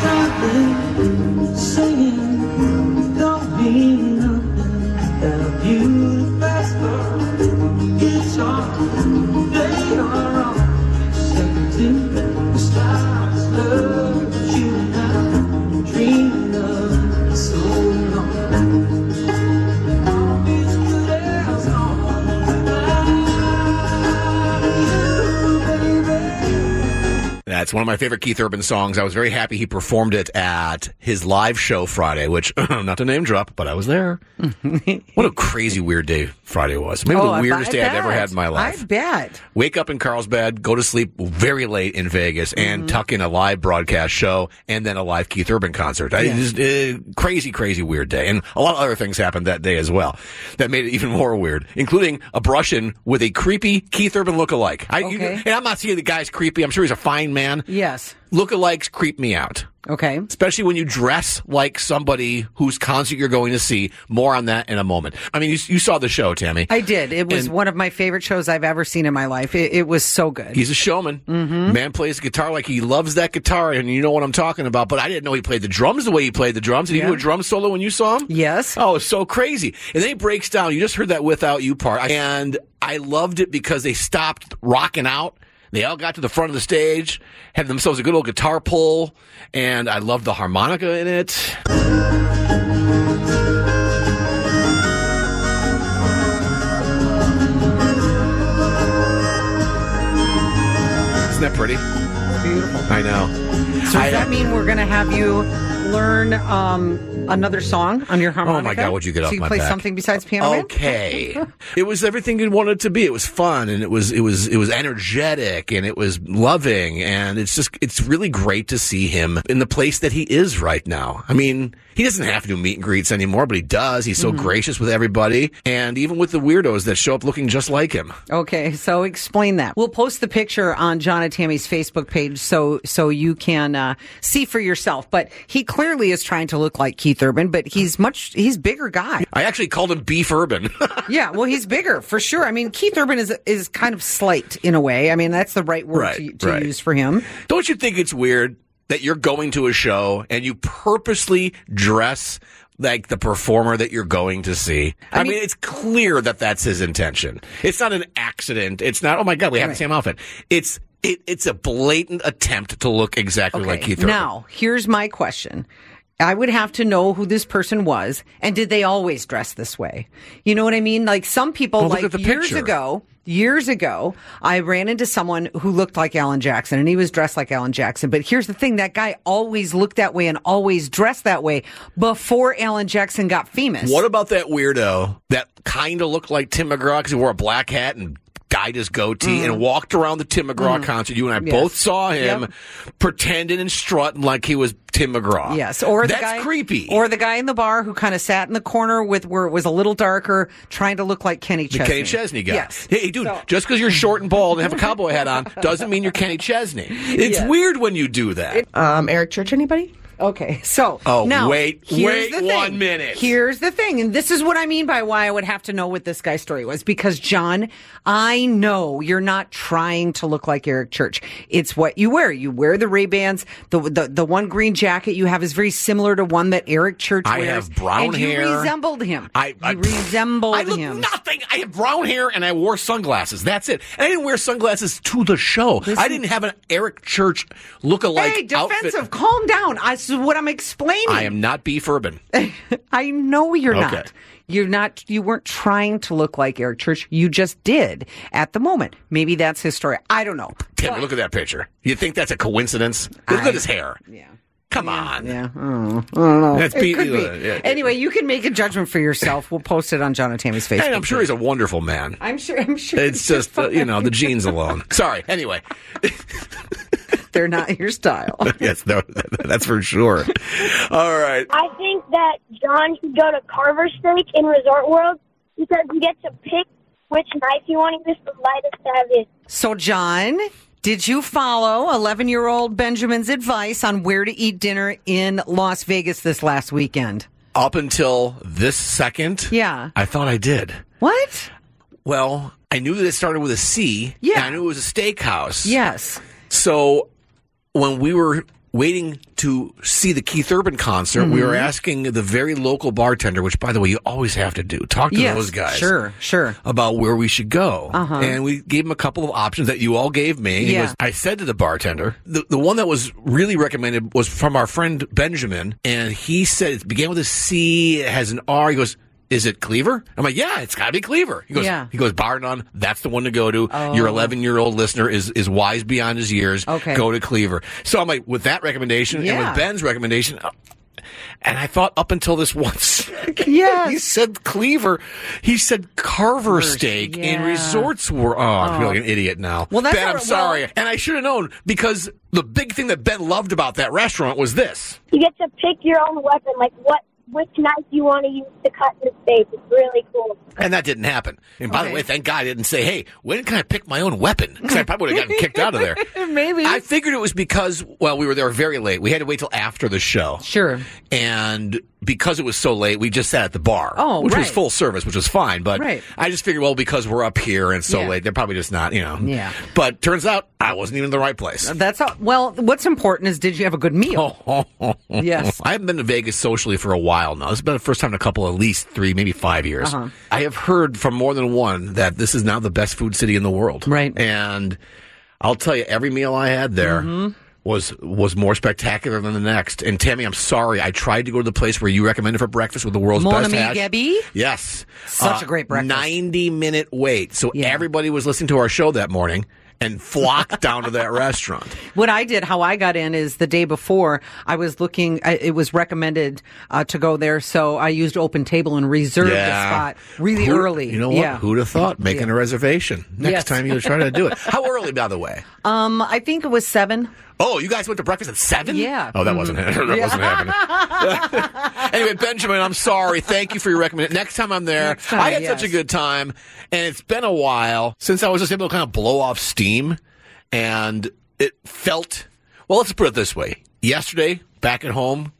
Singing That's one of my favorite Keith Urban songs. I was very happy he performed it at his live show Friday, which, not to name drop, but I was there. what a crazy weird day Friday was. Maybe Oh, the weirdest day I've ever had in my life. I bet. Wake up in Carlsbad, go to sleep very late in Vegas, and Mm-hmm. tuck in a live broadcast show and then a live Keith Urban concert. Just, uh, crazy, crazy weird day. And a lot of other things happened that day as well that made it even more weird, including a brush in with a creepy Keith Urban lookalike. I, you- Okay. and I'm not saying the guy's creepy. I'm sure he's a fine man. Yes. Lookalikes creep me out. Okay. Especially when you dress like somebody whose concert you're going to see. More on that in a moment. I mean, you, you saw the show, Tammy. I did. It was And- one of my favorite shows I've ever seen in my life. It, it was so good. He's a showman. Mm-hmm. Man plays guitar like he loves that guitar, and you know what I'm talking about. But I didn't know he played the drums the way he played the drums. Did he Yeah. do a drum solo when you saw him? Yes. Oh, it's so crazy. And then he breaks down. You just heard that without you part. And I loved it because they stopped rocking out. They all got to the front of the stage, had themselves a good old guitar pull, and I loved the harmonica in it. Isn't that pretty? Beautiful. I know. So I- does that mean we're going to have you learn um, another song on your harmonica? Oh my God! Would you get off so you my play back? something besides piano? Okay, it was everything you wanted it to be. It was fun, and it was it was it was energetic, and it was loving, and it's just it's really great to see him in the place that he is right now. I mean, he doesn't have to do meet and greets anymore, but he does. He's Mm-hmm. so gracious with everybody, and even with the weirdos that show up looking just like him. Okay, so explain that. We'll post the picture on John and Tammy's Facebook page so so you can uh, see for yourself. But he clearly is trying to look like Keith Urban, but he's much he's bigger guy. I actually called him Beef Urban. Yeah, well, he's bigger for sure. I mean, Keith Urban is is kind of slight in a way. I mean, that's the right word to, Right, to right. use for him. Don't you think it's weird that you're going to a show and you purposely dress like the performer that you're going to see? I, mean, mean- it's clear that that's his intention. It's not an accident. It's not, oh my God, we have the same outfit. It's, it, it's a blatant attempt to look exactly like Keith Urban. Now, here's my question. I would have to know who this person was, and did they always dress this way? You know what I mean? Like some people, Well, like years picture. ago, years ago, I ran into someone who looked like Alan Jackson, and he was dressed like Alan Jackson. But here's the thing: that guy always looked that way and always dressed that way before Alan Jackson got famous. What about that weirdo that kind of looked like Tim McGraw because he wore a black hat and dyed his goatee and walked around the Tim McGraw concert. You and I Mm. Yes. both saw him Yep. pretending and strutting like he was Tim McGraw. Yes, or the that's guy, creepy. or the guy in the bar who kind of sat in the corner with where it was a little darker, trying to look like Kenny the Chesney. Kenny Chesney guy. Yes. Hey, dude, So- just because you're short and bald and have a cowboy hat on doesn't mean you're Kenny Chesney. It's Yes. weird when you do that. Um, Eric Church, anybody? Okay, so Oh, now, wait, here's wait the thing. one minute. Here's the thing, and this is what I mean by why I would have to know what this guy's story was. Because John, I know you're not trying to look like Eric Church. It's what you wear. You wear the Ray Bans. The, the the one green jacket you have is very similar to one that Eric Church I wears. have brown and you hair. resembled him. I, I you resembled I look him. nothing. I have brown hair and I wore sunglasses. That's it. And I didn't wear sunglasses to the show. I didn't have an Eric Church look-alike Hey, defensive, outfit. calm down. I, is what I'm explaining. I am not beef urban. I know you're Okay. not. You're not. You weren't trying to look like Eric Church. You just did at the moment. Maybe that's his story. I don't know. Timmy, look at that picture. You think that's a coincidence? Look I- at his hair. Yeah. Come on. Yeah. I don't know. I don't know. That's it be- could be. uh, yeah. Anyway, you can make a judgment for yourself. We'll post it on John and Tammy's Facebook. And I'm sure he's a wonderful man. I'm sure. I'm sure. It's just, uh, you know, the genes alone. Sorry. Anyway. they're not your style. yes, no, that's for sure. All right. I think that John should go to Carver Steak in Resort World because you get to pick which knife you want to use the lightest to have it. So, John, did you follow 11 year old Benjamin's advice on where to eat dinner in Las Vegas this last weekend? Up until this second, Yeah. I thought I did. What? Well, I knew that it started with a C. Yeah. and I knew it was a steakhouse. Yes. So when we were waiting to see the Keith Urban concert, we Mm-hmm. were asking the very local bartender, which by the way, you always have to do. Talk to yes. those guys. Sure. Sure. About where we should go. Uh-huh. And we gave him a couple of options that you all gave me. Yeah. goes- I said to the bartender, the, the one that was really recommended was from our friend Benjamin. And he said it began with a C, it has an R. He goes, is it Cleaver? I'm like, yeah, it's got to be Cleaver. He goes, Yeah. Oh. he goes, bar none. That's the one to go to. Your 11 year old listener is is wise beyond his years. Okay. go to Cleaver. So I'm like, with that recommendation and with Ben's recommendation, uh, and I thought up until this once, Yes. he said Cleaver. He said Carver steak in yeah. Resorts World. Oh, I feel like an idiot now. Well, that's Ben, all I'm sorry, Well- and I should have known because the big thing that Ben loved about that restaurant was this. You get to pick your own weapon, like what which knife you want to use to cut the steak. It's really cool. And that didn't happen. And by the way, thank God I didn't say, hey, when can I pick my own weapon? Because I probably would have gotten kicked out of there. Maybe. I figured it was because, well, we were there very late. We had to wait till after the show. Sure. And because it was so late, we just sat at the bar. Oh, Which was full service, which was fine. But Right. I just figured, well, because we're up here and so Yeah. late, they're probably just not, you know. Yeah. But turns out I wasn't even in the right place. That's all. Well, what's important is did you have a good meal? Yes. I haven't been to Vegas socially for a while now. This has been the first time in a couple, at least three, maybe five years. Uh-huh. I have heard from more than one that this is now the best food city in the world. Right. And I'll tell you, every meal I had there Mm-hmm. Was was more spectacular than the next. And Tammy, I'm sorry, I tried to go to the place where you recommended for breakfast with the world's Mon best hash. Gabi? Yes, Such a uh, great breakfast. Ninety minute wait, so Yeah. everybody was listening to our show that morning and flocked down to that restaurant. What I did, how I got in, is the day before I was looking. It was recommended uh, to go there, so I used Open Table and reserved a spot really Who- early. You know what? Yeah. Who'd have thought making Yeah. a reservation next Yes. time you try to do it? How early, by the way? Um, I think it was seven. Oh, you guys went to breakfast at seven? Yeah. Oh, that wasn't that wasn't happening. anyway, Benjamin, I'm sorry. Thank you for your recommendation. Next time I'm there, time, I had such a good time, and it's been a while since I was just able to kind of blow off steam, and it felt. Well, let's put it this way. Yesterday, back at home,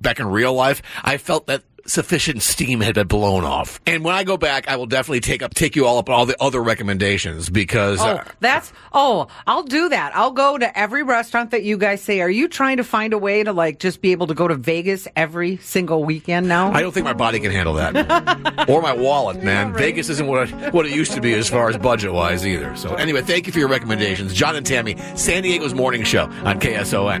back in real life, I felt that sufficient steam had been blown off. And when I go back, I will definitely take up take you all up on all the other recommendations because Oh, uh, that's oh, I'll do that. I'll go to every restaurant that you guys say. Are you trying to find a way to like just be able to go to Vegas every single weekend now? I don't think my body can handle that, or my wallet, man. Vegas isn't what it, what it used to be as far as budget wise either. So anyway, thank you for your recommendations, John and Tammy. San Diego's morning show on KSON.